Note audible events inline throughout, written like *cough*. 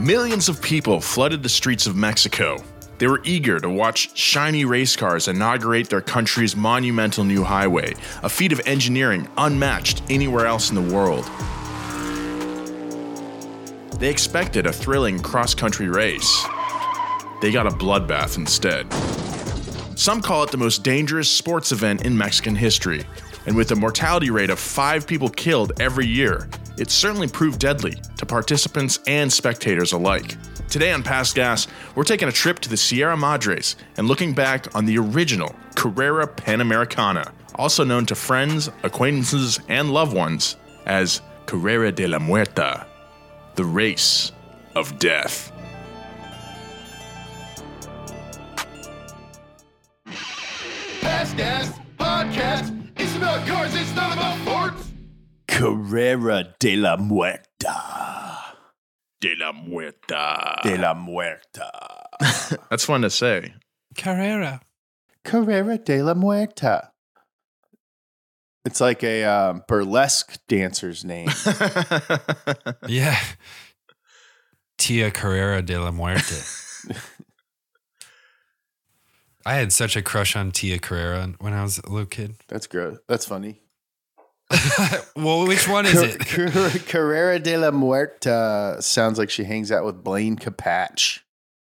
Millions of people flooded the streets of Mexico. They were eager to watch shiny race cars inaugurate their country's monumental new highway, a feat of engineering unmatched anywhere else in the world. They expected a thrilling cross country race. They got a bloodbath instead. Some call it the most dangerous sports event in Mexican history, and with a mortality rate of five people killed every year, it certainly proved deadly to participants and spectators alike. Today on Past Gas, we're taking a trip to the Sierra Madres and looking back on the original Carrera Panamericana, also known to friends, acquaintances, and loved ones as Carrera de la Muerta, the race of death. Past Gas Podcast. It's about cars, it's not about forts. Carrera de la Muerta. De la Muerta. De la Muerta. *laughs* That's fun to say. Carrera. Carrera de la Muerta. It's like a um, burlesque dancer's name. *laughs* Yeah. Tia Carrera de la Muerte. *laughs* I had such a crush on Tia Carrera when I was a little kid. That's gross. That's funny. *laughs* Well, which one is it? Carrera de la Muerta sounds like she hangs out with Blaine Capatch.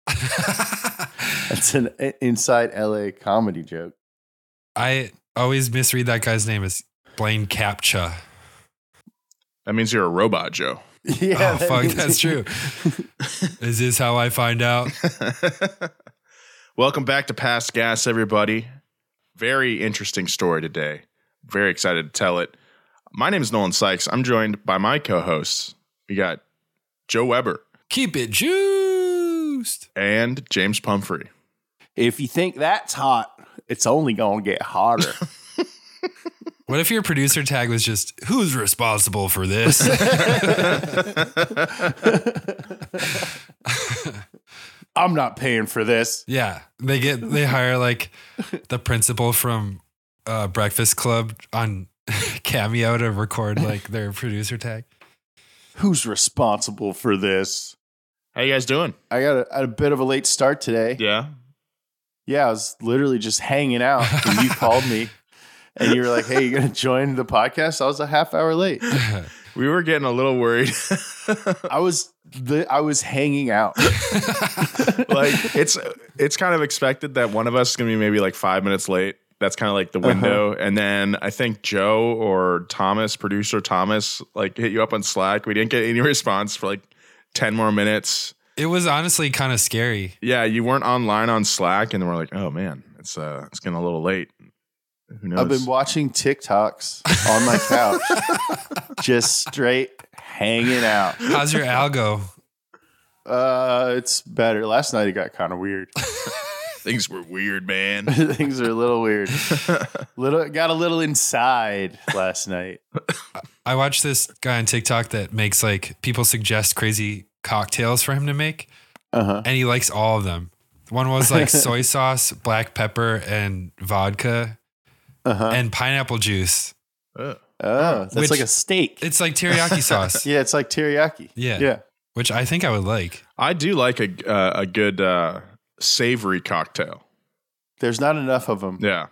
*laughs* That's an inside LA comedy joke. I always misread that guy's name as Blaine Captcha. That means you're a robot, Joe. *laughs* Yeah, oh, that fuck, that's true. is this how I find out? Welcome back to Past Gas, everybody. Very interesting story today. Very excited to tell it. My name is Nolan Sykes. I'm joined by my co hosts. We got Joe Weber Keep it juiced. and James Pumphrey. If you think that's hot, it's only going to get hotter. *laughs* What if your producer tag was just who's responsible for this? *laughs* I'm not paying for this. yeah, they get they hire like the principal from uh, Breakfast Club on *laughs* Cameo to record like their producer tag. Who's responsible for this? How you guys doing? I got a, a bit of a late start today. Yeah. Yeah, I was literally just hanging out and you called me and you were like, hey, you going to join the podcast? I was a half hour late. *laughs* We were getting a little worried. I was the, I was hanging out. *laughs* like it's it's kind of expected that one of us is gonna be maybe like five minutes late. That's kind of like the window. And then I think Joe or Thomas, producer Thomas, like hit you up on Slack. We didn't get any *laughs* response for like 10 more minutes. It was honestly kind of scary. Yeah, you weren't online on Slack, and we're like, oh man, it's uh, it's getting a little late. Who knows? I've been watching TikToks on my couch, *laughs* just straight hanging out. How's your algo? Uh, it's better. Last night it got kind of weird. *laughs* Things were weird, man. *laughs* Things are a little weird. *laughs* Little got a little inside last night. I watched this guy on TikTok that makes like people suggest crazy cocktails for him to make, Uh huh. and he likes all of them. One was like *laughs* soy sauce, black pepper, and vodka, Uh huh. and pineapple juice. Ugh. Oh, that's Which- like a steak. It's like teriyaki sauce, yeah, it's like teriyaki. Yeah. Yeah. which I think I would like. I do like a uh, a good uh, savory cocktail. There's not enough of them. Yeah,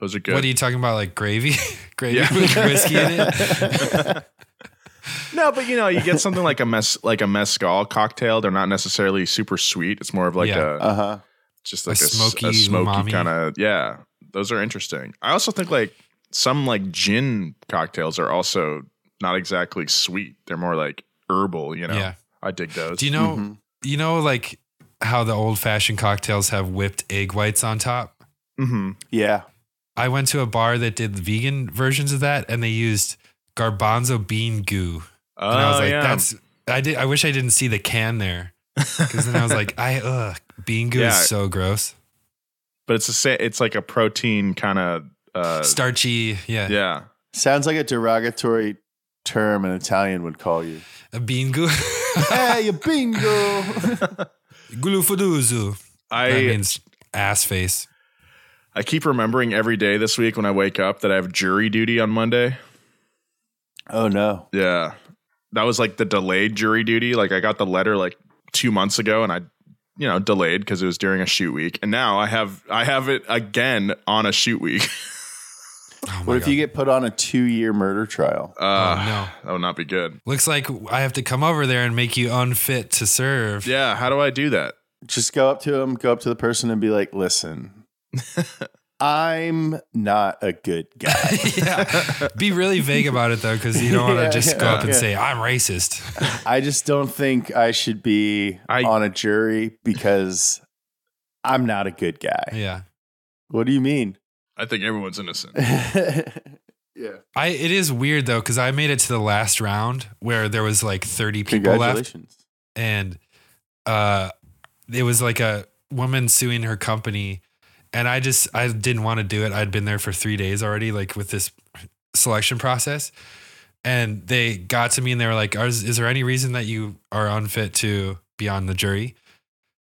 those are good. What are you talking about? Like gravy, *laughs* gravy Yeah. with whiskey in it. *laughs* no, but you know, you get something like a mess like a mezcal cocktail. They're not necessarily super sweet. It's more of like Yeah. a Uh huh. just A like a, s- smoky a smoky kind of yeah. Those are interesting. I also think like some like gin cocktails are also not exactly sweet. They're more like herbal. You know, Yeah. I dig those. Do you know? Mhm. You know, like how the old fashioned cocktails have whipped egg whites on top. hmm Yeah. I went to a bar that did vegan versions of that, and they used garbanzo bean goo. Oh And I was like, yeah. "That's." I did. I wish I didn't see the can there, *laughs* because then I was like, "I ugh, bean goo Yeah. is so gross, but it's a it's like a protein kind of uh, starchy." Yeah, yeah. Sounds like a derogatory term an Italian would call you. a bean goo. *laughs* hey, you bingo. *laughs* Gulufaduzu. I That means ass face. I keep remembering every day this week when I wake up that I have jury duty on Monday. oh no. Yeah. That was like the delayed jury duty. Like I got the letter like 2 months ago and I you know, delayed because it was during a shoot week. And now I have I have it again on a shoot week. *laughs* Oh What if God. you get put on a two year murder trial? Uh, Oh, no. That would not be good. Looks like I have to come over there and make you unfit to serve. Yeah, how do I do that? Just go up to him, go up to the person and be like, listen, *laughs* I'm not a good guy. *laughs* yeah. Be really vague about it though, because you don't want to Yeah, just go yeah, up and yeah. say, I'm racist. *laughs* I just don't think I should be I- on a jury because I'm not a good guy. Yeah. What do you mean? I think everyone's innocent. *laughs* yeah. I it is weird though, because I made it to the last round where there was like 30 people left. And uh it was like a woman suing her company. And I just I didn't want to do it. I'd been there for three days already, like with this selection process. And they got to me and they were like, is, is there any reason that you are unfit to be on the jury?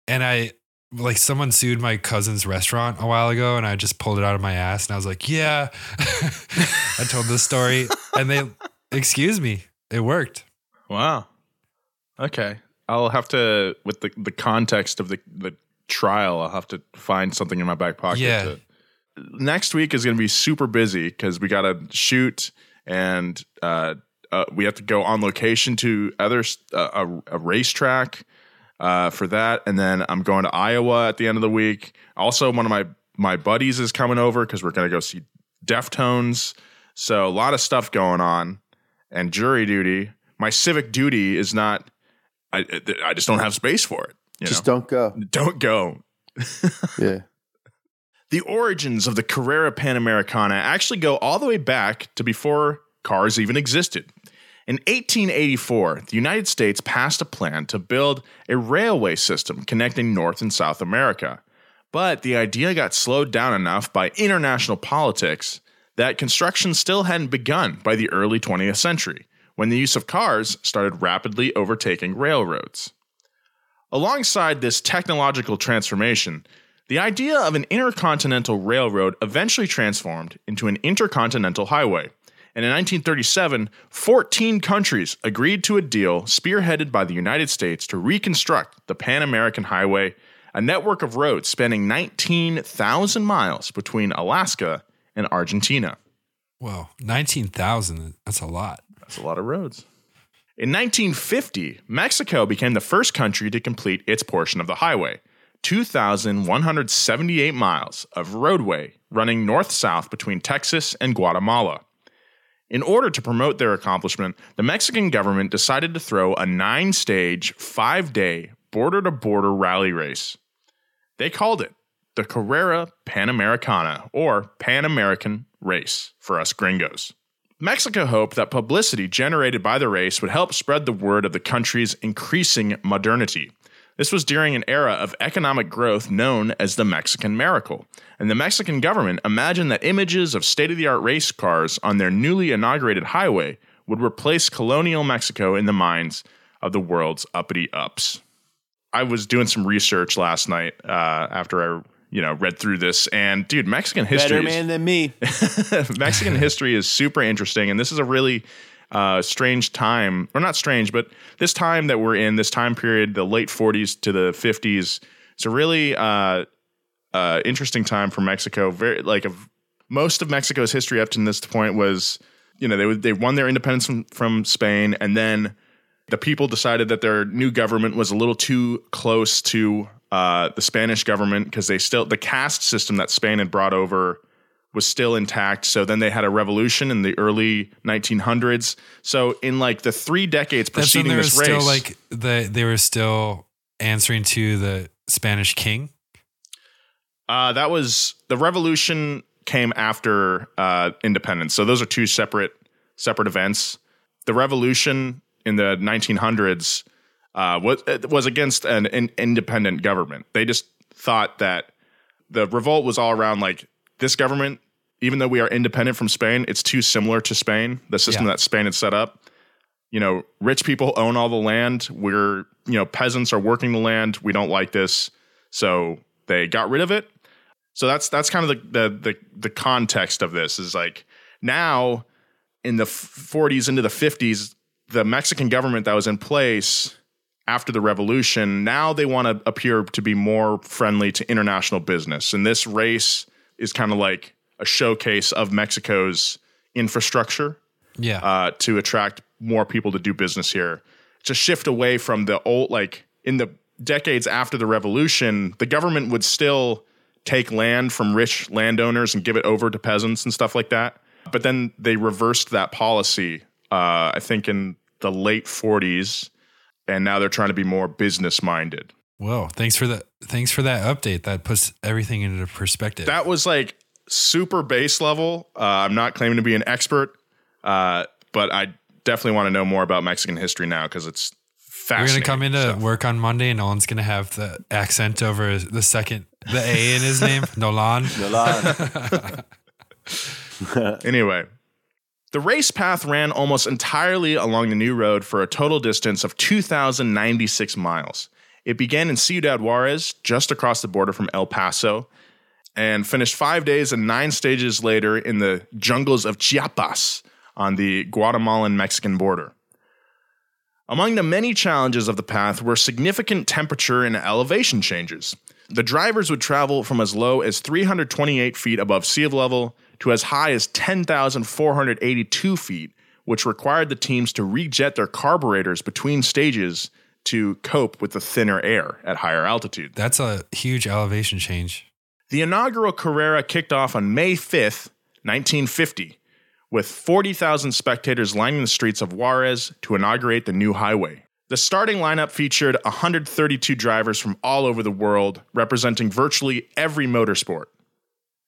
And I like someone sued my cousin's restaurant a while ago and I just pulled it out of my ass and I was like, yeah. *laughs* I told this story and they excuse me. It worked. Wow. Okay. I'll have to with the the context of the the trial, I'll have to find something in my back pocket. Yeah. To, next week is going to be super busy because we got to shoot and uh, uh, we have to go on location to other uh, a, a racetrack uh, for that, and then I'm going to Iowa at the end of the week. Also, one of my my buddies is coming over because we're going to go see Deftones. So a lot of stuff going on, and jury duty. My civic duty is not. I I just don't have space for it. You Just know? don't go. don't go. *laughs* *laughs* Yeah. The origins of the Carrera Panamericana actually go all the way back to before cars even existed. In 1884, the United States passed a plan to build a railway system connecting North and South America. But the idea got slowed down enough by international politics that construction still hadn't begun by the early 20th century, when the use of cars started rapidly overtaking railroads. Alongside this technological transformation, the idea of an intercontinental railroad eventually transformed into an intercontinental highway. And in 1937, 14 countries agreed to a deal spearheaded by the United States to reconstruct the Pan American Highway, a network of roads spanning 19,000 miles between Alaska and Argentina. Whoa. 19,000. That's a lot. That's a lot of roads. In 1950, Mexico became the first country to complete its portion of the highway 2,178 miles of roadway running north south between Texas and Guatemala. In order to promote their accomplishment, the Mexican government decided to throw a nine stage, five day, border to border rally race. They called it the Carrera Panamericana, or Pan American Race for us gringos. Mexico hoped that publicity generated by the race would help spread the word of the country's increasing modernity. This was during an era of economic growth known as the Mexican Miracle, and the Mexican government imagined that images of state of the art race cars on their newly inaugurated highway would replace colonial Mexico in the minds of the world's uppity ups. I was doing some research last night uh, after I, you know, read through this, and dude, Mexican history. Better is- man than me. *laughs* Mexican history is super interesting, and this is a really uh, strange time, or not strange, but this time that we're in, this time period, the late 40s to the 50s, it's a really uh, uh, interesting time for Mexico. Very like of most of Mexico's history up to this point was, you know, they they won their independence from, from Spain, and then the people decided that their new government was a little too close to uh, the Spanish government because they still the caste system that Spain had brought over was still intact. So then they had a revolution in the early 1900s. So in like the three decades preceding this race, still like the they were still answering to the Spanish king. uh, that was the revolution came after uh, independence. So those are two separate separate events. The revolution in the 1900s uh, was was against an, an independent government. They just thought that the revolt was all around like this government, even though we are independent from Spain, it's too similar to Spain, the system Yeah. that Spain had set up. You know, rich people own all the land. We're, you know, peasants are working the land. We don't like this. So they got rid of it. So that's that's kind of the the the, the context of this is like now in the 40s into the 50s, the Mexican government that was in place after the revolution, now they want to appear to be more friendly to international business. And this race is kind of like a showcase of Mexico's infrastructure Yeah. uh, to attract more people to do business here. To shift away from the old, like in the decades after the revolution, the government would still take land from rich landowners and give it over to peasants and stuff like that. But then they reversed that policy, uh, I think, in the late 40s. And now they're trying to be more business minded. Whoa! Thanks for the thanks for that update. That puts everything into perspective. That was like super base level. Uh, I'm not claiming to be an expert, uh, but I definitely want to know more about Mexican history now because it's we're gonna come into stuff. work on Monday, and Nolan's gonna have the accent over the second the A in his name, *laughs* Nolan. Nolan. *laughs* Anyway, the race path ran almost entirely along the new road for a total distance of 2,096 miles. It began in Ciudad Juarez, just across the border from El Paso, and finished five days and nine stages later in the jungles of Chiapas on the Guatemalan Mexican border. Among the many challenges of the path were significant temperature and elevation changes. The drivers would travel from as low as 328 feet above sea level to as high as 10,482 feet, which required the teams to rejet their carburetors between stages to cope with the thinner air at higher altitude. That's a huge elevation change. The inaugural Carrera kicked off on May 5th, 1950, with 40,000 spectators lining the streets of Juarez to inaugurate the new highway. The starting lineup featured 132 drivers from all over the world, representing virtually every motorsport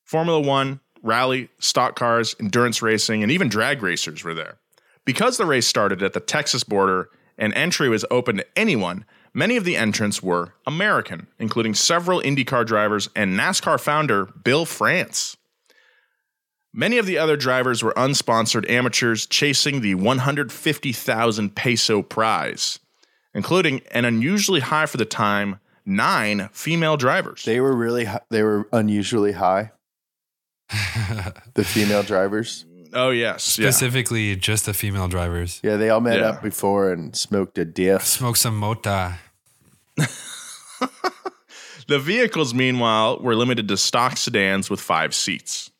Formula One, rally, stock cars, endurance racing, and even drag racers were there. Because the race started at the Texas border and entry was open to anyone, many of the entrants were American, including several IndyCar drivers and NASCAR founder Bill France. Many of the other drivers were unsponsored amateurs chasing the 150,000 peso prize, including an unusually high for the time nine female drivers. they were really hi- they were unusually high. *laughs* the female drivers. oh yes, yeah. Specifically, just the female drivers. Yeah, they all met Yeah. up before and smoked a diff. Smoked some mota. The vehicles, meanwhile, were limited to stock sedans with five seats.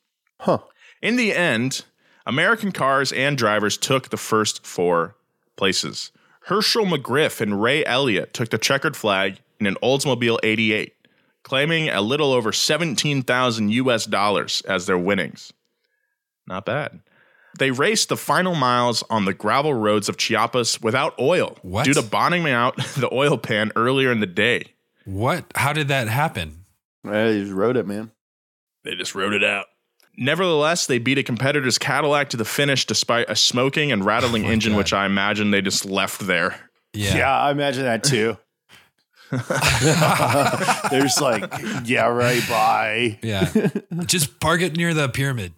Huh. In the end, American cars and drivers took the first four places. Hershel McGriff and Ray Elliott took the checkered flag in an Oldsmobile 88, claiming a little over 17,000 US dollars as their winnings. Not bad. They raced the final miles on the gravel roads of Chiapas without oil What? due to bottoming out *laughs* the oil pan earlier in the day. What? How did that happen? I just wrote it, man. They just rode it out. Nevertheless, they beat a competitor's Cadillac to the finish despite a smoking and rattling *laughs* Oh engine, God. which I imagine they just left there. Yeah. I imagine that too. *laughs* There's like, yeah, right, bye. Yeah. Just park it near the pyramid.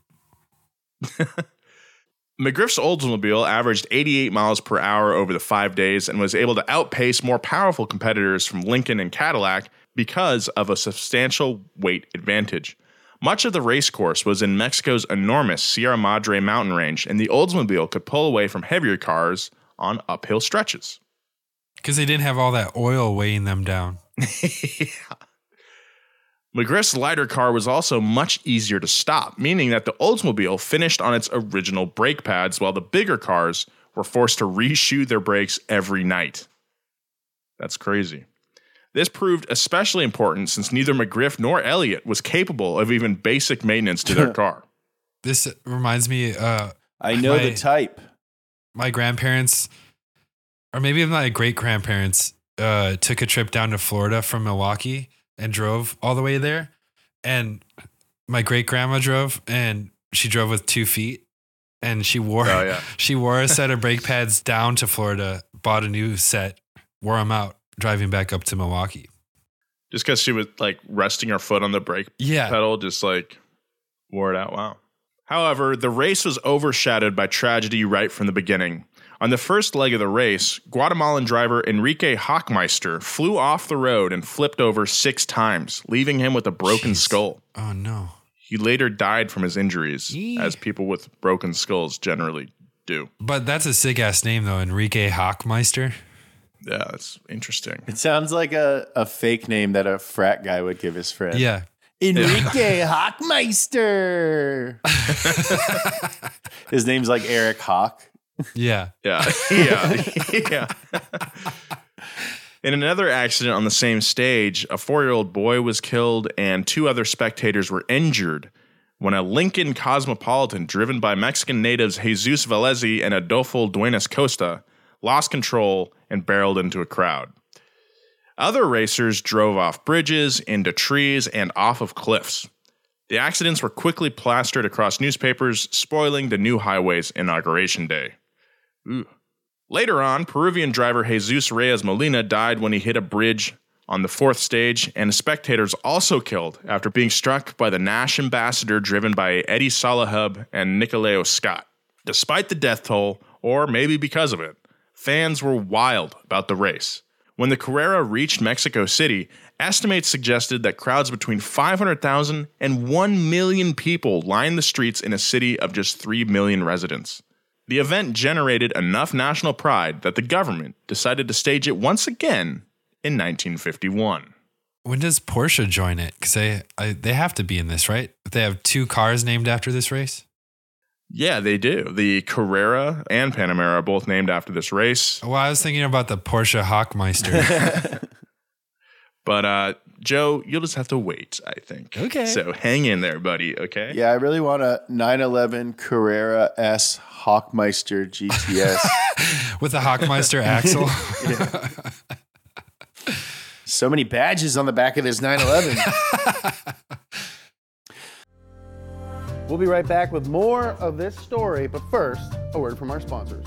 McGriff's Oldsmobile averaged 88 miles per hour over the five days and was able to outpace more powerful competitors from Lincoln and Cadillac because of a substantial weight advantage. Much of the race course was in Mexico's enormous Sierra Madre mountain range, and the Oldsmobile could pull away from heavier cars on uphill stretches. Because they didn't have all that oil weighing them down. *laughs* McGriff's lighter car was also much easier to stop, meaning that the Oldsmobile finished on its original brake pads while the bigger cars were forced to reshoe their brakes every night. That's crazy. This proved especially important since neither McGriff nor Elliott was capable of even basic maintenance to their *laughs* car. This reminds me, uh, I know My- the type. my grandparents, or maybe my great grandparents, uh, took a trip down to Florida from Milwaukee and drove all the way there. And my great grandma drove, and she drove with two feet, and she wore Oh, yeah. *laughs* she wore a set of brake pads down to Florida, bought a new set, wore them out, driving back up to Milwaukee. Just because she was like resting her foot on the brake Yeah, pedal, just like wore it out. Wow. However, the race was overshadowed by tragedy right from the beginning. On the first leg of the race, Guatemalan driver Enrique Hockmeister flew off the road and flipped over six times, leaving him with a broken Jeez. skull. Oh no. He later died from his injuries, Yee. as people with broken skulls generally do. But that's a sick ass name though, Enrique Hockmeister. Yeah, that's interesting. It sounds like a, a fake name that a frat guy would give his friend. Yeah. Enrique *laughs* Hockmeister. *laughs* His name's like Eric Hawk. Yeah. Yeah. *laughs* yeah. yeah. *laughs* In another accident on the same stage, a four year old boy was killed and two other spectators were injured when a Lincoln Cosmopolitan driven by Mexican natives Jesus Velezi and Adolfo Duenas Costa lost control and barreled into a crowd. Other racers drove off bridges, into trees, and off of cliffs. The accidents were quickly plastered across newspapers, spoiling the new highway's inauguration day. Ooh. Later on, Peruvian driver Jesus Reyes Molina died when he hit a bridge on the fourth stage, and spectators also killed after being struck by the Nash ambassador driven by Eddie Salahub and Nicolao Scott. Despite the death toll, or maybe because of it, fans were wild about the race. When the Carrera reached Mexico City, estimates suggested that crowds between 500,000 and 1 million people lined the streets in a city of just 3 million residents. The event generated enough national pride that the government decided to stage it once again in 1951. When does Porsche join it? Because they I, they have to be in this, right? They have two cars named after this race. Yeah, they do. The Carrera and Panamera are both named after this race. Well, I was thinking about the Porsche Hockmeister. *laughs* But uh, Joe, you'll just have to wait, I think. Okay. So hang in there, buddy. Okay. Yeah, I really want a 911 Carrera S Hawkmeister GTS. *laughs* with the Hockmeister axle. *laughs* so many badges on the back of this 911. we'll be right back with more of this story, but first, a word from our sponsors.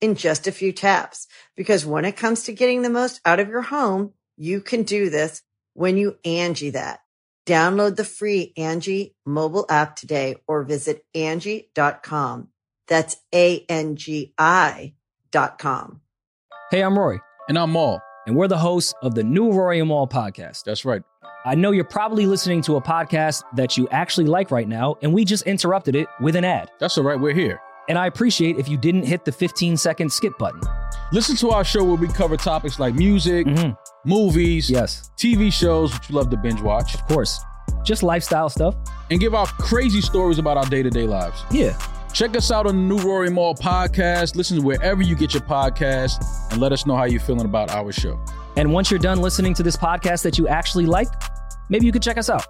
in just a few taps. Because when it comes to getting the most out of your home, you can do this when you Angie that. Download the free Angie mobile app today or visit Angie.com. That's A-N-G-I dot com. Hey, I'm Roy. And I'm Mal. and we're the hosts of the new Rory and Mal podcast. That's right. I know you're probably listening to a podcast that you actually like right now, and we just interrupted it with an ad. That's all right. We're here. And I appreciate if you didn't hit the 15 second skip button. Listen to our show where we cover topics like music, Mhm. movies, Yes, TV shows, which you love to binge watch, of course. Just lifestyle stuff. and give out crazy stories about our day to day lives. Yeah. Check us out on the New Rory Mal podcast. Listen wherever you get your podcast and let us know how you're feeling about our show. And once you're done listening to this podcast that you actually like, maybe you could check us out.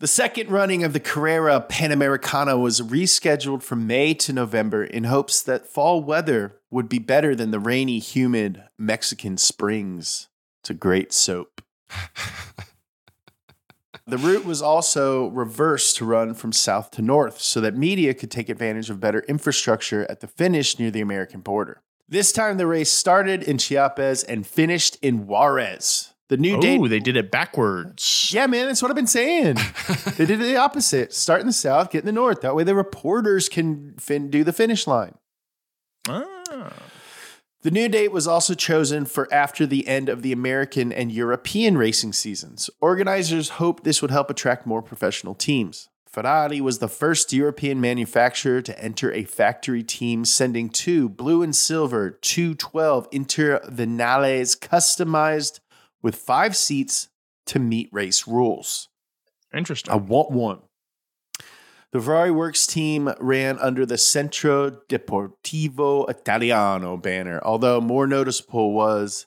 The second running of the Carrera Panamericana was rescheduled from May to November in hopes that fall weather would be better than the rainy, humid Mexican springs. It's a great soap. the route was also reversed to run from south to north so that media could take advantage of better infrastructure at the finish near the American border. This time, the race started in Chiapas and finished in Juarez. The new date Oh, they did it backwards. yeah, man, that's what I've been saying. *laughs* they did the opposite. Start in the south, get in the north. That way the reporters can fin- do the finish line. Ah. The new date was also chosen for after the end of the American and European racing seasons. Organizers hoped this would help attract more professional teams. Ferrari was the first European manufacturer to enter a factory team, sending two blue and silver 212 Inter Vignales customized with five seats to meet race rules. Interesting. I want one. The Ferrari Works team ran under the Centro Deportivo Italiano banner, although more noticeable was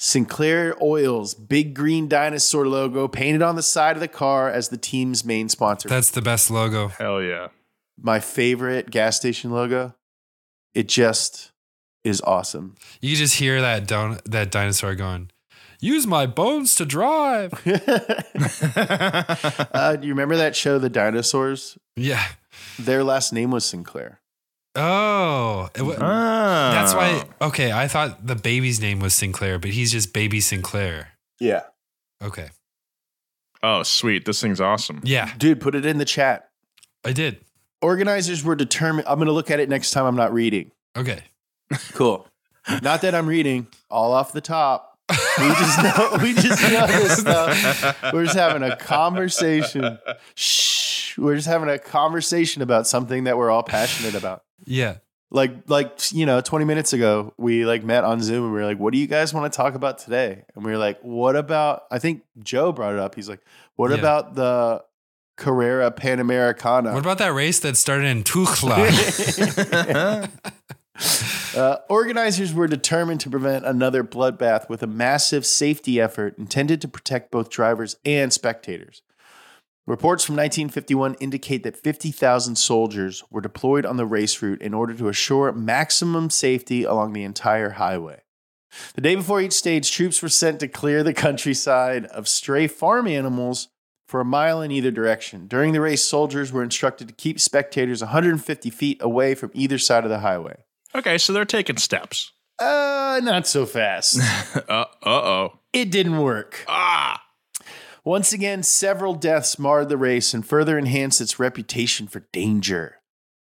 Sinclair Oil's big green dinosaur logo painted on the side of the car as the team's main sponsor. That's the best logo. Hell yeah. My favorite gas station logo. It just is awesome. You just hear that don- that dinosaur going, "Use my bones to drive." *laughs* uh, do you remember that show, The Dinosaurs? yeah. Their last name was Sinclair. Oh, it wa- Ah. that's why. Okay, I thought the baby's name was Sinclair, but he's just Baby Sinclair. Yeah. Okay. Oh, sweet. This thing's awesome. Yeah, Dude, put it in the chat. I did. Organizers were determined. I'm going to look at it next time I'm not reading. Okay. Cool. Not that I'm reading, all off the top. We just know we just know this *laughs* stuff. We're just having a conversation. Shh. We're just having a conversation about something that we're all passionate about. Yeah. Like like you know, 20 minutes ago, we like met on Zoom and we were like, what do you guys want to talk about today? And we were like, what about I think Joe brought it up. He's like, what Yeah. about the Carrera Panamericana? What about that race that started in Tuxtla? *laughs* *laughs* Uh, organizers were determined to prevent another bloodbath with a massive safety effort intended to protect both drivers and spectators. Reports from 1951 indicate that 50,000 soldiers were deployed on the race route in order to assure maximum safety along the entire highway. The day before each stage, troops were sent to clear the countryside of stray farm animals for a mile in either direction. During the race, soldiers were instructed to keep spectators 150 feet away from either side of the highway. Okay, so they're taking steps. Uh, not so fast. *laughs* Uh oh. it didn't work. Ah. Once again, several deaths marred the race and further enhanced its reputation for danger.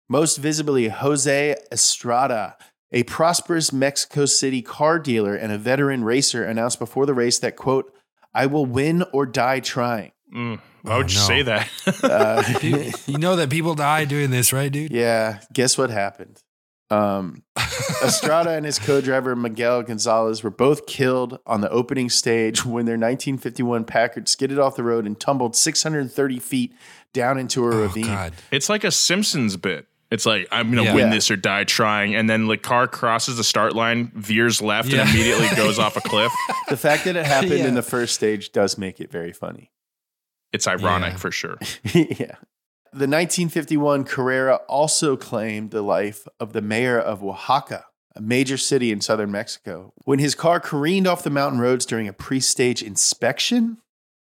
Most visibly, Jose Estrada, a prosperous Mexico City car dealer and a veteran racer, announced before the race that, quote, I will win or die trying. Mm. Why Oh, would you no. say that? Uh, you, *laughs* you know that people die doing this, right, dude? yeah, guess what happened? Um, Estrada and his co-driver Miguel Gonzalez were both killed on the opening stage when their 1951 Packard skidded off the road and tumbled 630 feet down into a Oh, ravine. God. it's like a Simpsons bit. It's like I'm gonna Yeah. win this or die trying, and then the car crosses the start line, veers left, Yeah. and immediately goes off a *laughs* cliff. The fact that it happened Yeah. in the first stage does make it very funny. It's ironic Yeah. for sure. *laughs* yeah. The 1951 Carrera also claimed the life of the mayor of Oaxaca, a major city in southern Mexico, when his car careened off the mountain roads during a pre stage inspection.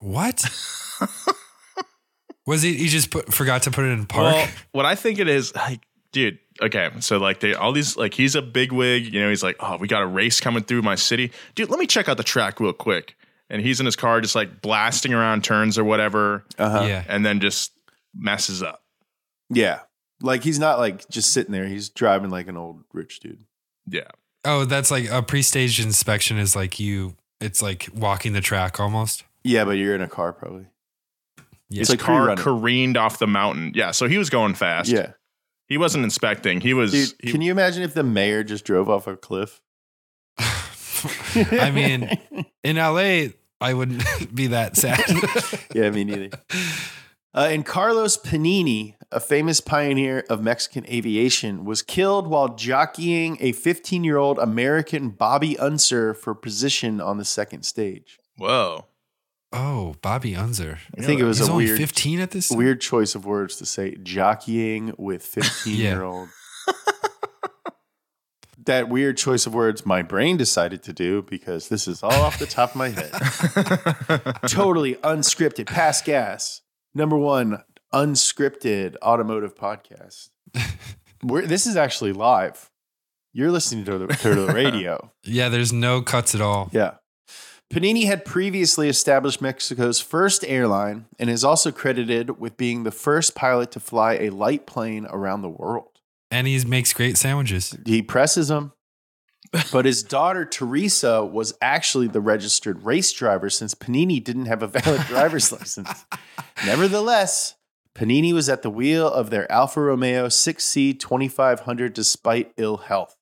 What? *laughs* Was he? He just put, forgot to put it in park. Well, what I think it is, like dude. Okay, so like they all these like he's a big wig. You know, he's like, oh, we got a race coming through my city, dude. Let me check out the track real quick. And he's in his car, just like blasting around turns or whatever, Uh-huh. Yeah. and then just messes up. Yeah. Like he's not like just sitting there. He's driving like an old rich dude. Yeah, Oh, that's like a pre-stage inspection is like you. It's like walking the track almost. Yeah, but you're in a car probably. Yeah. It's his like car pre-running. careened off the mountain. Yeah, so he was going fast. Yeah. he wasn't inspecting. He was. Dude, he- can you imagine if the mayor just drove off a cliff? *laughs* I mean, in LA, I wouldn't *laughs* be that sad. *laughs* yeah, me neither. Uh, and Carlos Panini, a famous pioneer of Mexican aviation, was killed while jockeying a 15 year old American Bobby Unser for position on the second stage. Whoa. oh, Bobby Unser. I think it was He's a only weird, 15 at this. weird choice of words to say jockeying with 15 year old. that weird choice of words my brain decided to do because this is all off the top of my head. *laughs* totally unscripted. Pass gas. Number one unscripted automotive podcast. *laughs* We're, this is actually live. You're listening to the, to the *laughs* radio. Yeah, there's no cuts at all. Yeah. Panini had previously established Mexico's first airline and is also credited with being the first pilot to fly a light plane around the world. And he makes great sandwiches. He presses them. But his daughter Teresa was actually the registered race driver since Panini didn't have a valid driver's *laughs* license. Nevertheless, Panini was at the wheel of their Alfa Romeo 6C 2500 despite ill health.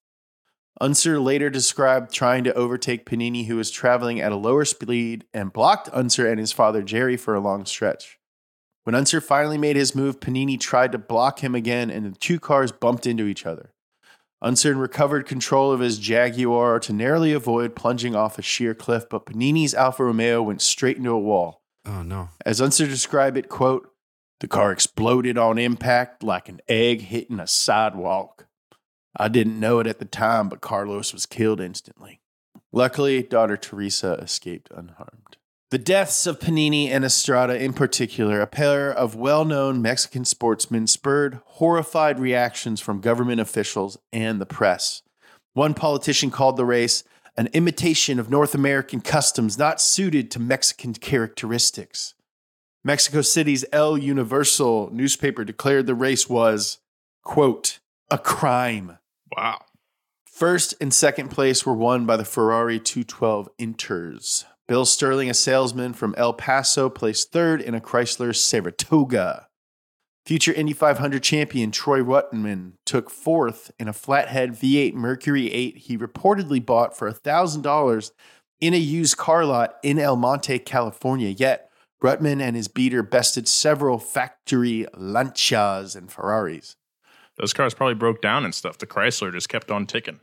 Unser later described trying to overtake Panini, who was traveling at a lower speed, and blocked Unser and his father Jerry for a long stretch. When Unser finally made his move, Panini tried to block him again, and the two cars bumped into each other. Unser recovered control of his Jaguar to narrowly avoid plunging off a sheer cliff, but Panini's Alfa Romeo went straight into a wall. Oh no. As Unser described it, quote, the car exploded on impact like an egg hitting a sidewalk. I didn't know it at the time, but Carlos was killed instantly. Luckily, daughter Teresa escaped unharmed. The deaths of Panini and Estrada, in particular, a pair of well known Mexican sportsmen, spurred horrified reactions from government officials and the press. One politician called the race an imitation of North American customs not suited to Mexican characteristics. Mexico City's El Universal newspaper declared the race was, quote, a crime. Wow. First and second place were won by the Ferrari 212 Inters. Bill Sterling, a salesman from El Paso, placed third in a Chrysler Saratoga. Future Indy 500 champion Troy Ruttman took fourth in a flathead V8 Mercury 8 he reportedly bought for $1,000 in a used car lot in El Monte, California. Yet, Ruttman and his beater bested several factory Lancias and Ferraris. Those cars probably broke down and stuff. The Chrysler just kept on ticking.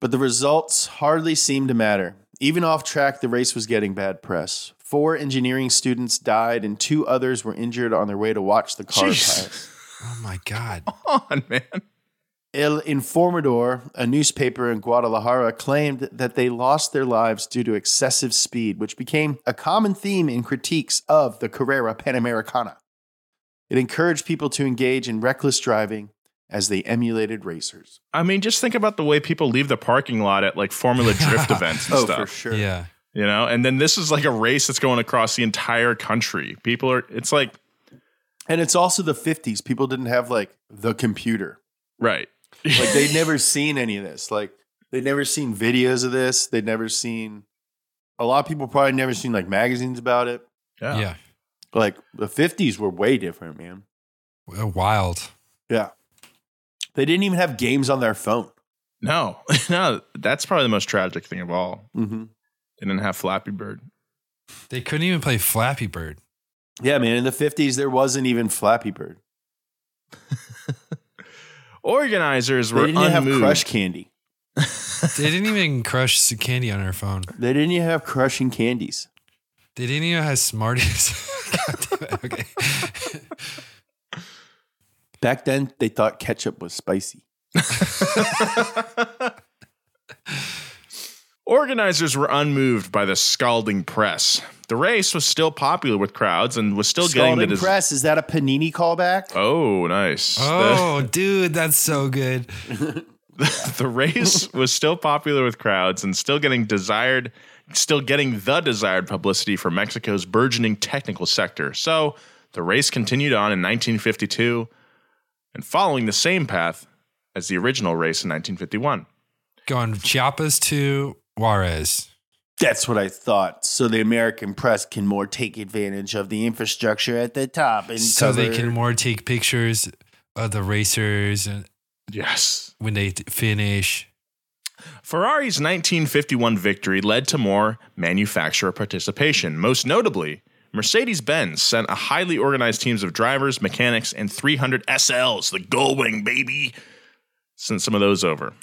But the results hardly seemed to matter. Even off track, the race was getting bad press. Four engineering students died, and two others were injured on their way to watch the car Jeez. pass. *laughs* Oh my god. Come on, man. El Informador, a newspaper in Guadalajara, claimed that they lost their lives due to excessive speed, which became a common theme in critiques of the Carrera Panamericana. It encouraged people to engage in reckless driving as they emulated racers. I mean, just think about the way people leave the parking lot at like Formula Drift *laughs* events and Oh, stuff. for sure. Yeah. You know, and then this is like a race that's going across the entire country. People are, it's like, And it's also the 50s. People didn't have like the computer. right. Like they'd *laughs* never seen any of this. Like they'd never seen videos of this. They'd never seen a lot of people probably never seen like magazines about it. Yeah. Yeah. Like the 50s were way different, man. Wild. Yeah. They didn't even have games on their phone. No, *laughs* no, that's probably the most tragic thing of all. Mm-hmm. They didn't have Flappy Bird. They couldn't even play Flappy Bird. Yeah, man. In the 50s, there wasn't even Flappy Bird. *laughs* Organizers were They didn't even have. Crush Candy. *laughs* They didn't even crush candy on their phone. They didn't even have Crushing Candies. They didn't even have Smarties. God damn it. Okay. Back then, they thought ketchup was spicy. *laughs* Organizers were unmoved by the scalding press. The race was still popular with crowds and was still getting the des- Press, is that a Panini callback? Oh, nice. Oh, the- Oh, *laughs* dude, that's so good. *laughs* the race was still popular with crowds and still getting desired still getting the desired publicity for Mexico's burgeoning technical sector. So, the race continued on in 1952 and following the same path as the original race in 1951. Going from Chiapas to Juarez. That's what I thought. So the American press can more take advantage of the infrastructure at the top and So they can more take pictures of the racers and Yes. when they t- finish. Ferrari's 1951 victory led to more manufacturer participation. Most notably, Mercedes Benz sent a highly organized teams of drivers, mechanics, and 300 SLs, the Gullwing baby. Sent some of those over. *laughs*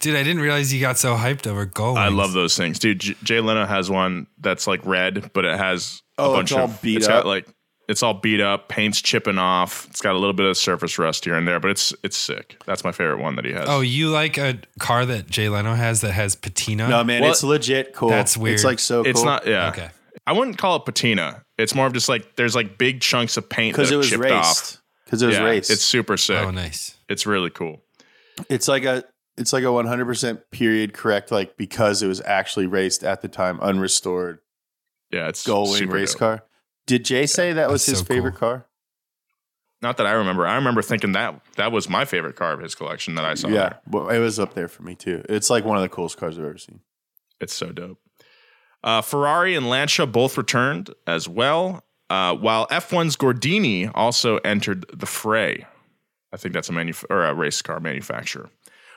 Dude, I didn't realize you got so hyped over gold. I love those things, dude. J- Jay Leno has one that's like red, but it has a Oh, bunch it's all of beat it's up? got like it's all beat up, paint's chipping off. It's got a little bit of surface rust here and there, but it's it's sick. That's my favorite one that he has. Oh, you like a car that Jay Leno has that has patina? No, man, Well, it's legit cool. that's weird. It's like so Cool. it's not. Yeah. Okay. I wouldn't call it patina. It's more of just like there's like big chunks of paint because it was chipped raced. off. Because it was yeah, raced. It's super sick. Oh, nice. It's really cool. It's like a it's like a 100% period correct like because it was actually raced at the time unrestored Yeah, it's Gullwing super race dope. car. Did Jay say that was his so favorite cool. car? Not that I remember. I remember thinking that that was my favorite car of his collection that I saw. yeah, there. well, it was up there for me too. It's like one of the coolest cars I've ever seen. It's so dope. Uh, Ferrari and Lancia both returned as well, uh, while F1's Gordini also entered the fray. I think that's a manuf- or a race car manufacturer.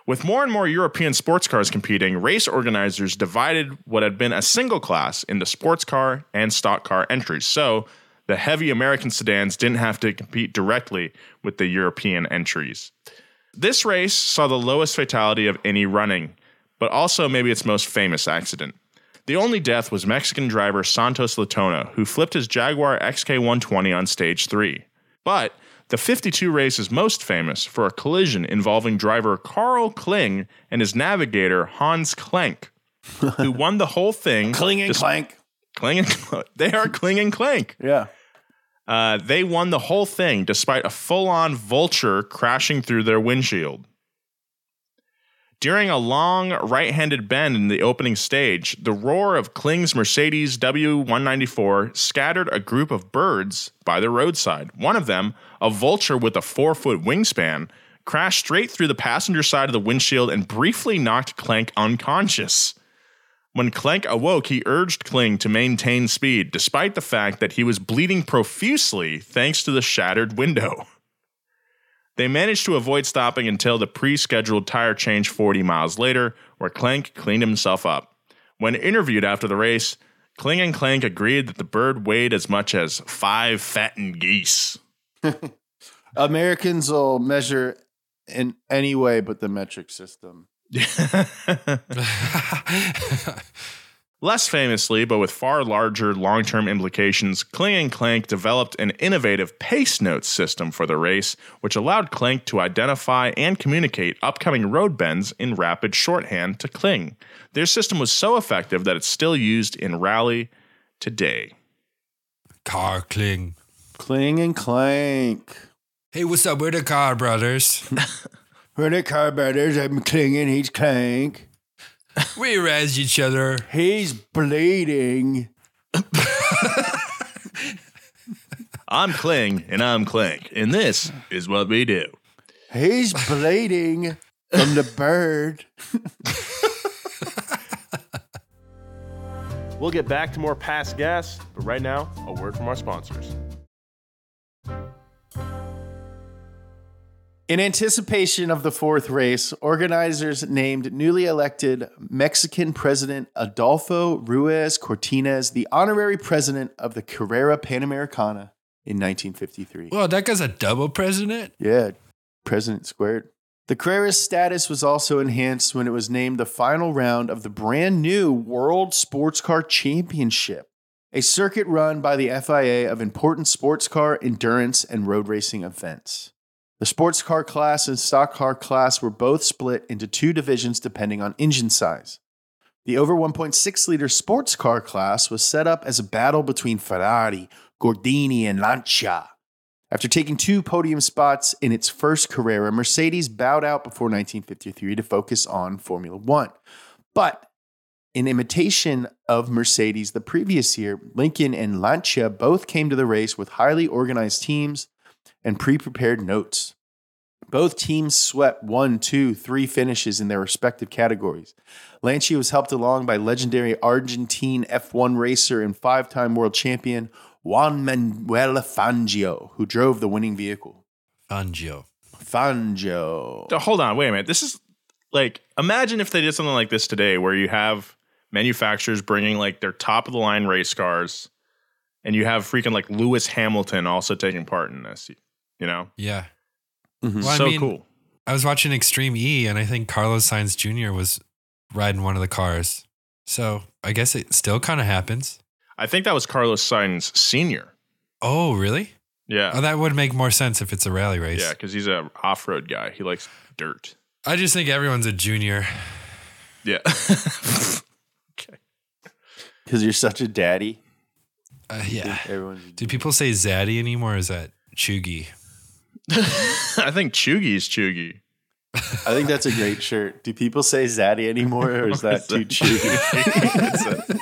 With more and more European sports cars competing, race organizers divided what had been a single class into sports car and stock car entries. So the heavy American sedans didn't have to compete directly with the European entries. This race saw the lowest fatality of any running, but also maybe its most famous accident. The only death was Mexican driver Santos Latona, who flipped his Jaguar XK120 on stage 3. But the 52 race is most famous for a collision involving driver Carl Kling and his navigator Hans Klenk, *laughs* who won the whole thing. Cling and Dis- clank. Kling and Cl- *laughs* they are Kling and Clank. Yeah. Uh, they won the whole thing despite a full on vulture crashing through their windshield. During a long right handed bend in the opening stage, the roar of Kling's Mercedes W194 scattered a group of birds by the roadside. One of them, a vulture with a four foot wingspan, crashed straight through the passenger side of the windshield and briefly knocked Clank unconscious. When Clank awoke, he urged Kling to maintain speed, despite the fact that he was bleeding profusely thanks to the shattered window. *laughs* They managed to avoid stopping until the pre scheduled tire change 40 miles later, where Clank cleaned himself up. When interviewed after the race, Kling and Clank agreed that the bird weighed as much as five fattened geese. *laughs* Americans will measure in any way but the metric system. *laughs* *laughs* Less famously, but with far larger long term implications, Kling and Clank developed an innovative pace notes system for the race, which allowed Clank to identify and communicate upcoming road bends in rapid shorthand to Kling. Their system was so effective that it's still used in rally today. Car cling. Cling and clank. Hey, what's up? We're the car brothers. *laughs* We're the car brothers. I'm and He's clank. *laughs* we razz each other. He's bleeding. *laughs* I'm Kling and I'm Clank, and this is what we do. He's bleeding from the bird. *laughs* We'll get back to more past gas, but right now, a word from our sponsors. In anticipation of the fourth race, organizers named newly elected Mexican President Adolfo Ruiz Cortines the honorary president of the Carrera Panamericana in 1953. Well, that guy's a double president. Yeah, President squared. The Carrera's status was also enhanced when it was named the final round of the brand new World Sports Car Championship, a circuit run by the FIA of important sports car endurance and road racing events. The sports car class and stock car class were both split into two divisions depending on engine size. The over 1.6 liter sports car class was set up as a battle between Ferrari, Gordini, and Lancia. After taking two podium spots in its first Carrera, Mercedes bowed out before 1953 to focus on Formula One. But in imitation of Mercedes the previous year, Lincoln and Lancia both came to the race with highly organized teams and pre prepared notes. Both teams swept one, two, three finishes in their respective categories. Lancia was helped along by legendary Argentine F1 racer and five time world champion Juan Manuel Fangio, who drove the winning vehicle. Fangio. Fangio. So hold on, wait a minute. This is like imagine if they did something like this today, where you have manufacturers bringing like their top of the line race cars, and you have freaking like Lewis Hamilton also taking part in this. You know, Yeah. Mhm. Well, I so mean- cool. I was watching Extreme E, and I think Carlos Sainz Jr. was riding one of the cars. So I guess it still kind of happens. I think that was Carlos Sainz Senior. Oh, really? Yeah, Oh, that would make more sense if it's a rally race. yeah, because he's a off road guy. He likes dirt. I just think everyone's a junior. Yeah. *laughs* Okay. Because you're such a daddy. Uh, yeah. Everyone's a Do people say Zaddy anymore? Or is that Chugi? *laughs* I think Chugi's Chugi. I think that's a great shirt. Do people say Zaddy anymore, or is *laughs* that too? *laughs*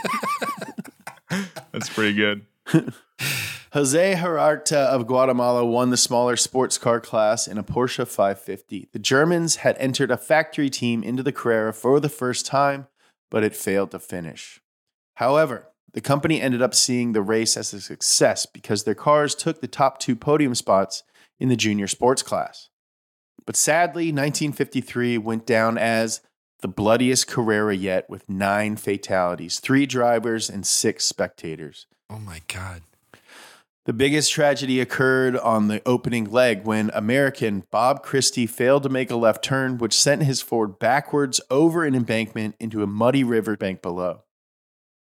That's. That's pretty good. Jose Herrarte of Guatemala won the smaller sports car class in a Porsche 550. The Germans had entered a factory team into the Carrera for the first time, but it failed to finish. However, the company ended up seeing the race as a success because their cars took the top two podium spots in the junior sports class. But sadly, 1953 went down as the bloodiest Carrera yet with nine fatalities, three drivers, and six spectators. Oh my God. The biggest tragedy occurred on the opening leg when American Bob Christie failed to make a left turn, which sent his Ford backwards over an embankment into a muddy riverbank below.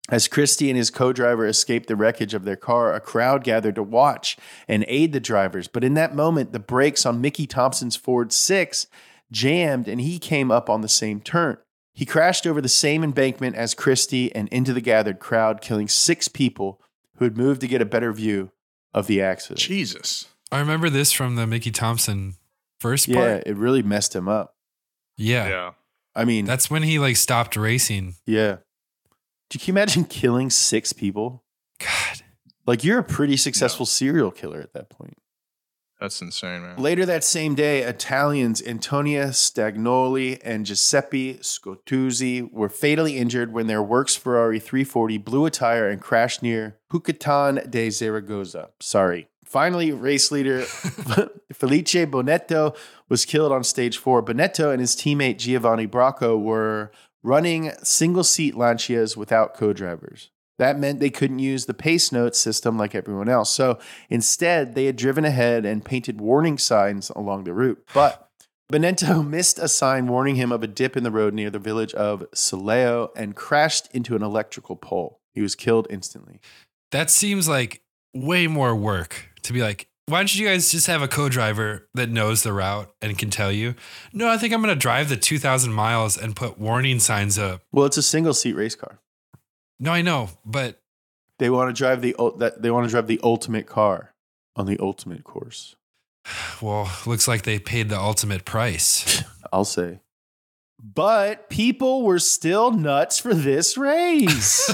As Christie and his co driver escaped the wreckage of their car, a crowd gathered to watch and aid the drivers. But in that moment, the brakes on Mickey Thompson's Ford 6 jammed and he came up on the same turn. He crashed over the same embankment as Christie and into the gathered crowd, killing six people who had moved to get a better view of the accident. Jesus. I remember this from the Mickey Thompson first Yeah, part. it really messed him up. Yeah. Yeah. I mean, That's when he like stopped racing. yeah. Can you imagine killing six people? God. Like you're a pretty successful serial killer at that point. That's insane, man. Later that same day, Italians Antonio Stagnoli and Giuseppe Scotuzzi were fatally injured when their Works Ferrari 340 blew a tire and crashed near Juchitán de Zaragoza. Sorry. Finally, race leader *laughs* Felice Bonetto was killed on stage four. Bonetto and his teammate Giovanni Bracco were running single seat Lancias without co drivers. That meant they couldn't use the pace note system like everyone else. So instead, they had driven ahead and painted warning signs along the route. But Bonetto *laughs* missed a sign warning him of a dip in the road near the village of Silao and crashed into an electrical pole. He was killed instantly. That seems like way more work to be like, why don't you guys just have a co driver that knows the route and can tell you? No, I think I'm going to drive the 2,000 miles and put warning signs up. Well, it's a single seat race car. No, I know, but They want to drive the that they want to drive the ultimate car on the ultimate course. *sighs* well, looks like they paid the ultimate price. *laughs* I'll say. But people were still nuts for this *laughs* race.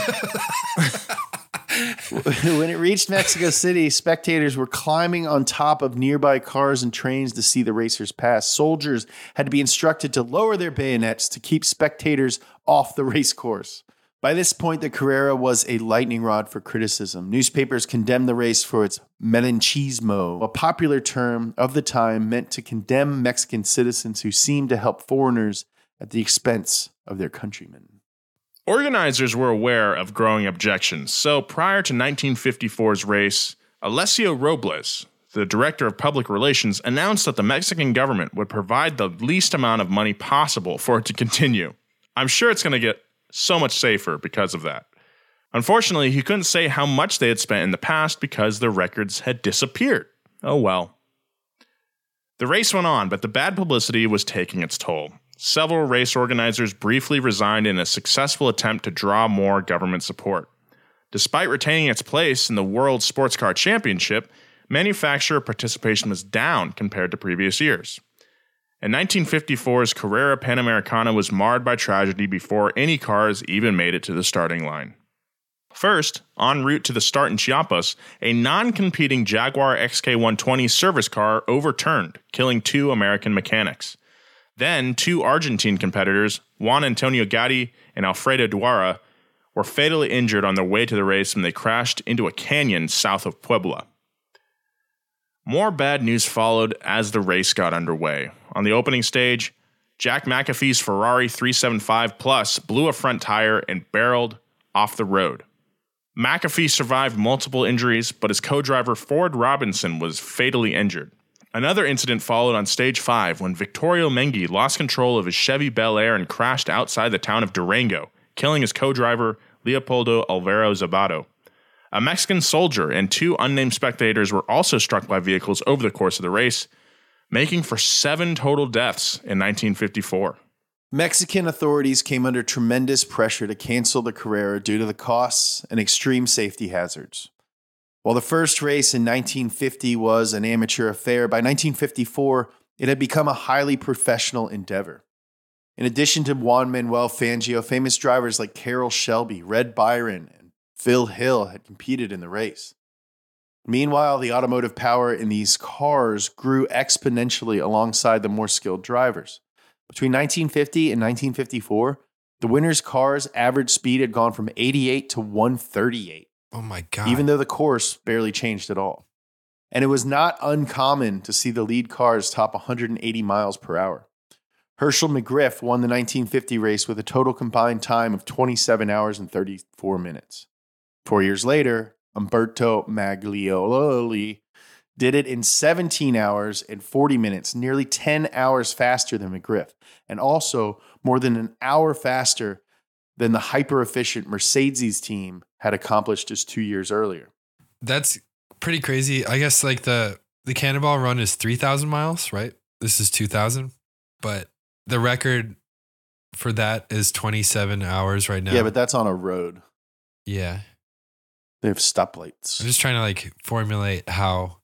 *laughs* *laughs* when it reached Mexico City, spectators were climbing on top of nearby cars and trains to see the racers pass. Soldiers had to be instructed to lower their bayonets to keep spectators off the race course. By this point, the Carrera was a lightning rod for criticism. Newspapers condemned the race for its malinchismo, a popular term of the time meant to condemn Mexican citizens who seemed to help foreigners at the expense of their countrymen. Organizers were aware of growing objections, so prior to 1954's race, Alessio Robles, the director of public relations, announced that the Mexican government would provide the least amount of money possible for it to continue. I'm sure it's going to get so much safer because of that. Unfortunately, he couldn't say how much they had spent in the past because their records had disappeared. Oh well. The race went on, but the bad publicity was taking its toll. Several race organizers briefly resigned in a successful attempt to draw more government support. Despite retaining its place in the World Sports Car Championship, manufacturer participation was down compared to previous years. And 1954's Carrera Panamericana was marred by tragedy before any cars even made it to the starting line. First, en route to the start in Chiapas, a non competing Jaguar XK120 service car overturned, killing two American mechanics. Then, two Argentine competitors, Juan Antonio Gatti and Alfredo Duara, were fatally injured on their way to the race when they crashed into a canyon south of Puebla. More bad news followed as the race got underway. On the opening stage, Jack McAfee's Ferrari 375 Plus blew a front tire and barreled off the road. McAfee survived multiple injuries, but his co driver Ford Robinson was fatally injured. Another incident followed on stage 5 when Victorio Mengi lost control of his Chevy Bel Air and crashed outside the town of Durango, killing his co driver Leopoldo Alvaro Zabato. A Mexican soldier and two unnamed spectators were also struck by vehicles over the course of the race, making for seven total deaths in 1954. Mexican authorities came under tremendous pressure to cancel the Carrera due to the costs and extreme safety hazards. While the first race in 1950 was an amateur affair, by 1954 it had become a highly professional endeavor. In addition to Juan Manuel Fangio, famous drivers like Carroll Shelby, Red Byron, and Phil Hill had competed in the race. Meanwhile, the automotive power in these cars grew exponentially alongside the more skilled drivers. Between 1950 and 1954, the winners' cars' average speed had gone from 88 to 138. Oh my God. Even though the course barely changed at all. And it was not uncommon to see the lead cars top 180 miles per hour. Hershel McGriff won the 1950 race with a total combined time of 27 hours and 34 minutes. Four years later, Umberto Maglioli did it in 17 hours and 40 minutes, nearly 10 hours faster than McGriff, and also more than an hour faster than the hyper efficient Mercedes team had accomplished just two years earlier. That's pretty crazy. I guess like the the Cannonball Run is three thousand miles, right? This is two thousand, but the record for that is twenty seven hours right now. Yeah, but that's on a road. yeah, They have stoplights. I'm just trying to like formulate how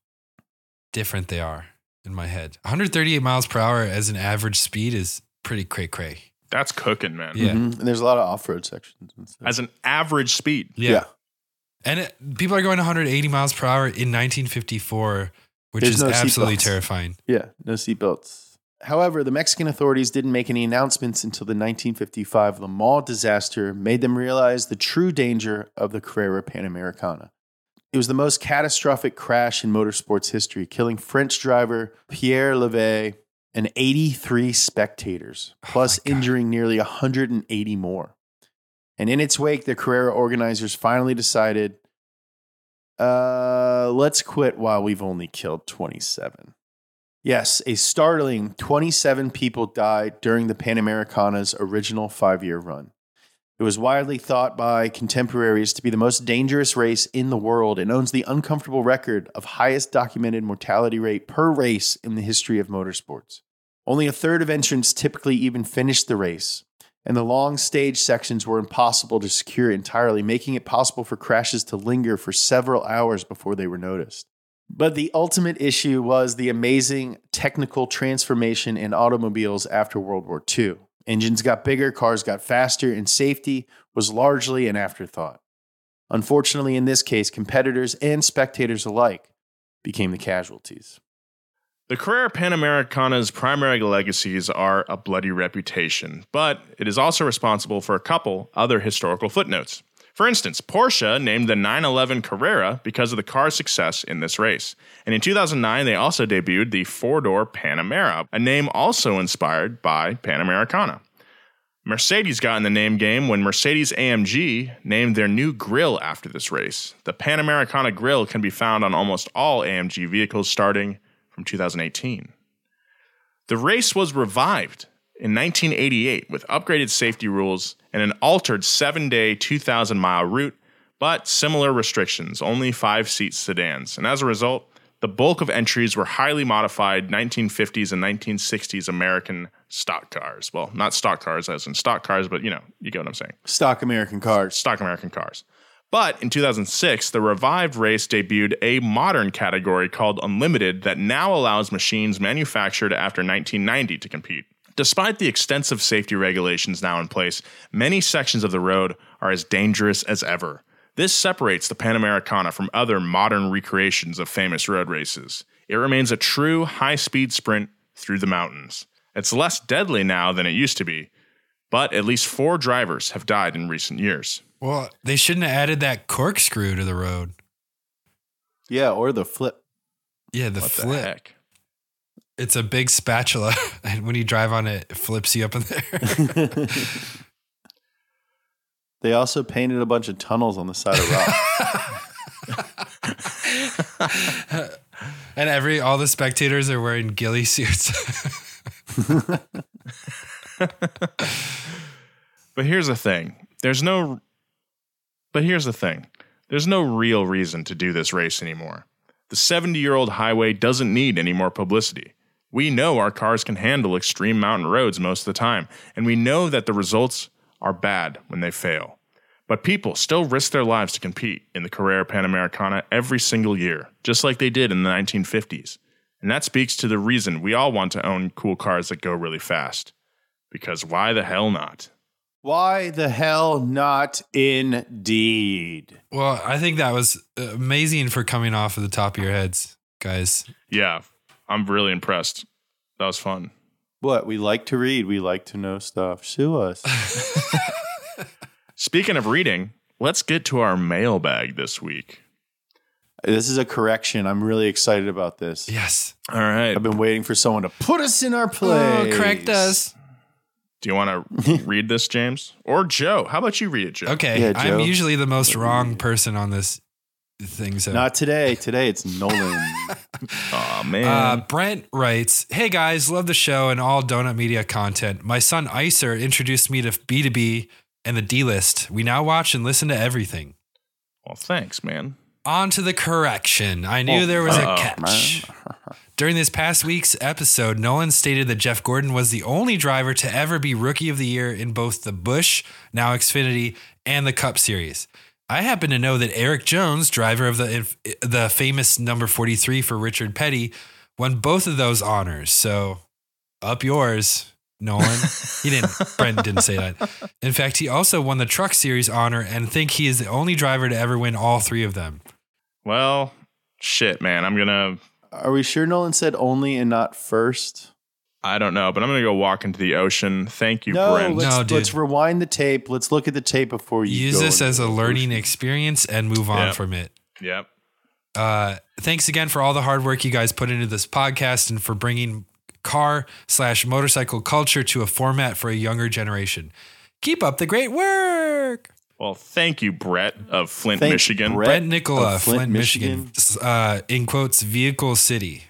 different they are in my head. 138 miles per hour as an average speed is pretty cray cray. That's cooking, man. Yeah. Mhm. And there's a lot of off road sections and stuff. As an average speed. Yeah. And it, people are going 180 miles per hour in 1954, which There's is no absolutely terrifying. Yeah, no seatbelts. However, the Mexican authorities didn't make any announcements until the 1955 Le Mans disaster made them realize the true danger of the Carrera Panamericana. It was the most catastrophic crash in motorsports history, killing French driver Pierre Levegh and 83 spectators, plus my God. injuring nearly 180 more. And in its wake, the Carrera organizers finally decided, uh, let's quit while we've only killed 27. Yes, a startling 27 people died during the Panamericana's original five year run. It was widely thought by contemporaries to be the most dangerous race in the world and owns the uncomfortable record of highest documented mortality rate per race in the history of motorsports. Only a third of entrants typically even finished the race, and the long stage sections were impossible to secure entirely, making it possible for crashes to linger for several hours before they were noticed. But the ultimate issue was the amazing technical transformation in automobiles after World War II. Engines got bigger, cars got faster, and safety was largely an afterthought. Unfortunately, in this case, competitors and spectators alike became the casualties. The Carrera Panamericana's primary legacies are a bloody reputation, but it is also responsible for a couple other historical footnotes. For instance, Porsche named the 911 Carrera because of the car's success in this race. And in 2009, they also debuted the four door Panamera, a name also inspired by Panamericana. Mercedes got in the name game when Mercedes AMG named their new grille after this race. The Panamericana grille can be found on almost all AMG vehicles starting from 2018. The race was revived in 1988 with upgraded safety rules and an altered seven day, 2,000 mile route, but similar restrictions, only five seat sedans. And as a result, the bulk of entries were highly modified 1950s and 1960s American stock cars. Well, not stock cars as in stock cars, but you know, you get what I'm saying. Stock American cars. Stock American cars. But in 2006, the revived race debuted a modern category called Unlimited that now allows machines manufactured after 1990 to compete. Despite the extensive safety regulations now in place, many sections of the road are as dangerous as ever. This separates the Panamericana from other modern recreations of famous road races. It remains a true high speed sprint through the mountains. It's less deadly now than it used to be, but at least four drivers have died in recent years. Well, they shouldn't have added that corkscrew to the road. Yeah, or the flip. Yeah, the What flip. the heck? It's a big spatula, *laughs* and when you drive on it, it flips you up in there. *laughs* They also painted a bunch of tunnels on the side of rock. *laughs* and every all the spectators are wearing ghillie suits. But here's the thing. There's no But here's the thing. There's no real reason to do this race anymore. The 70-year-old highway doesn't need any more publicity. We know our cars can handle extreme mountain roads most of the time, and we know that the results are bad when they fail. But people still risk their lives to compete in the Carrera Panamericana every single year, just like they did in the 1950s. And that speaks to the reason we all want to own cool cars that go really fast. Because why the hell not? Why the hell not indeed? well, I think that was amazing for coming off of the top of your heads, guys. Yeah, I'm really impressed. That was fun. What? We like to read. We like to know stuff. Sue us. *laughs* Speaking of reading, let's get to our mailbag this week. this is a correction. I'm really excited about this. Yes. All right. I've been waiting for someone to put us in our oh, place. Oh, correct us. Do you want to *laughs* read this, James? Or Joe? How about you read it, Joe? Okay. Yeah, I'm usually the most wrong person on this thing. So Not today. Today it's Nolan. *laughs* Oh, man. Uh, Brent writes, Hey guys, love the show and all Donut Media content. My son Icer introduced me to B2B and the D list. We now watch and listen to everything. well, thanks, man. On to the correction. I knew there was a catch. *laughs* During this past week's episode, Nolan stated that Jeff Gordon was the only driver to ever be Rookie of the Year in both the Busch, now Xfinity, and the Cup Series. I happen to know that Erik Jones, driver of the the famous number 43 for Richard Petty, won both of those honors. So, up yours, Nolan. he didn't. *laughs* Brent didn't say that. In fact, he also won the Truck Series honor and think he is the only driver to ever win all three of them. Well, shit, man. I'm going to, Are we sure Nolan said only and not first? I don't know, but I'm going to go walk into the ocean. Thank you, No, Brent. let's, No, dude. let's rewind the tape. Let's look at the tape before you Use go this as a learning ocean. experience and move on Yeah. from it. Yep. Uh, thanks again for all the hard work you guys put into this podcast and for bringing car slash motorcycle culture to a format for a younger generation. Keep up the great work. Well, thank you, Brett of Flint, Thank Michigan. Brett. Brent Nicola, of Flint, Flint, Michigan. Uh, in quotes, Vehicle City.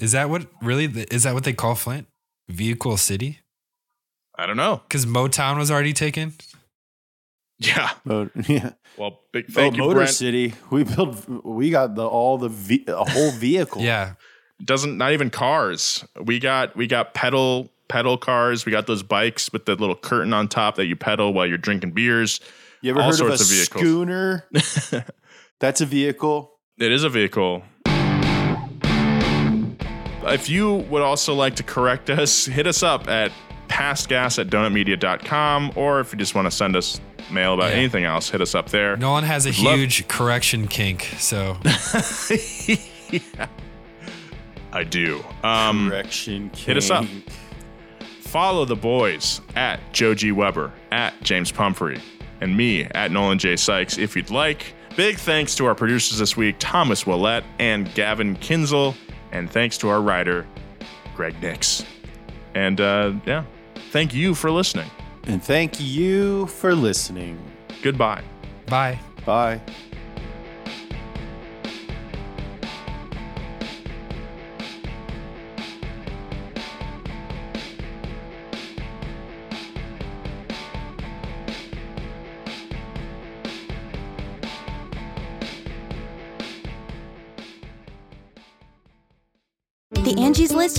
Is that what really? Is that what they call Flint? Vehicle City? I don't know. Because Motown was already taken. Yeah. Mo- yeah. Well, big oh, thank oh, you, Motor Brent. City. We built. We got the all the ve- a whole vehicle. Yeah, Doesn't not even cars. We got we got pedal pedal cars. We got those bikes with the little curtain on top that you pedal while you're drinking beers. You ever All heard of a sorts of vehicles. schooner? *laughs* That's a vehicle. It is a vehicle. If you would also like to correct us, hit us up at pastgas at donutmedia.com, or if you just want to send us mail about Yeah. anything else, hit us up there. Nolan has a Love- huge correction kink. So *laughs* I do. Um, Correction. hit us up. Follow the boys at Joe G. Weber, at James Pumphrey, and me at Nolan J. Sykes if you'd like. Big thanks to our producers this week, Thomas Willett and Gavin Kinzel, and thanks to our writer, Greg Nix. And uh, yeah, thank you for listening. And thank you for listening. Goodbye. bye. Bye.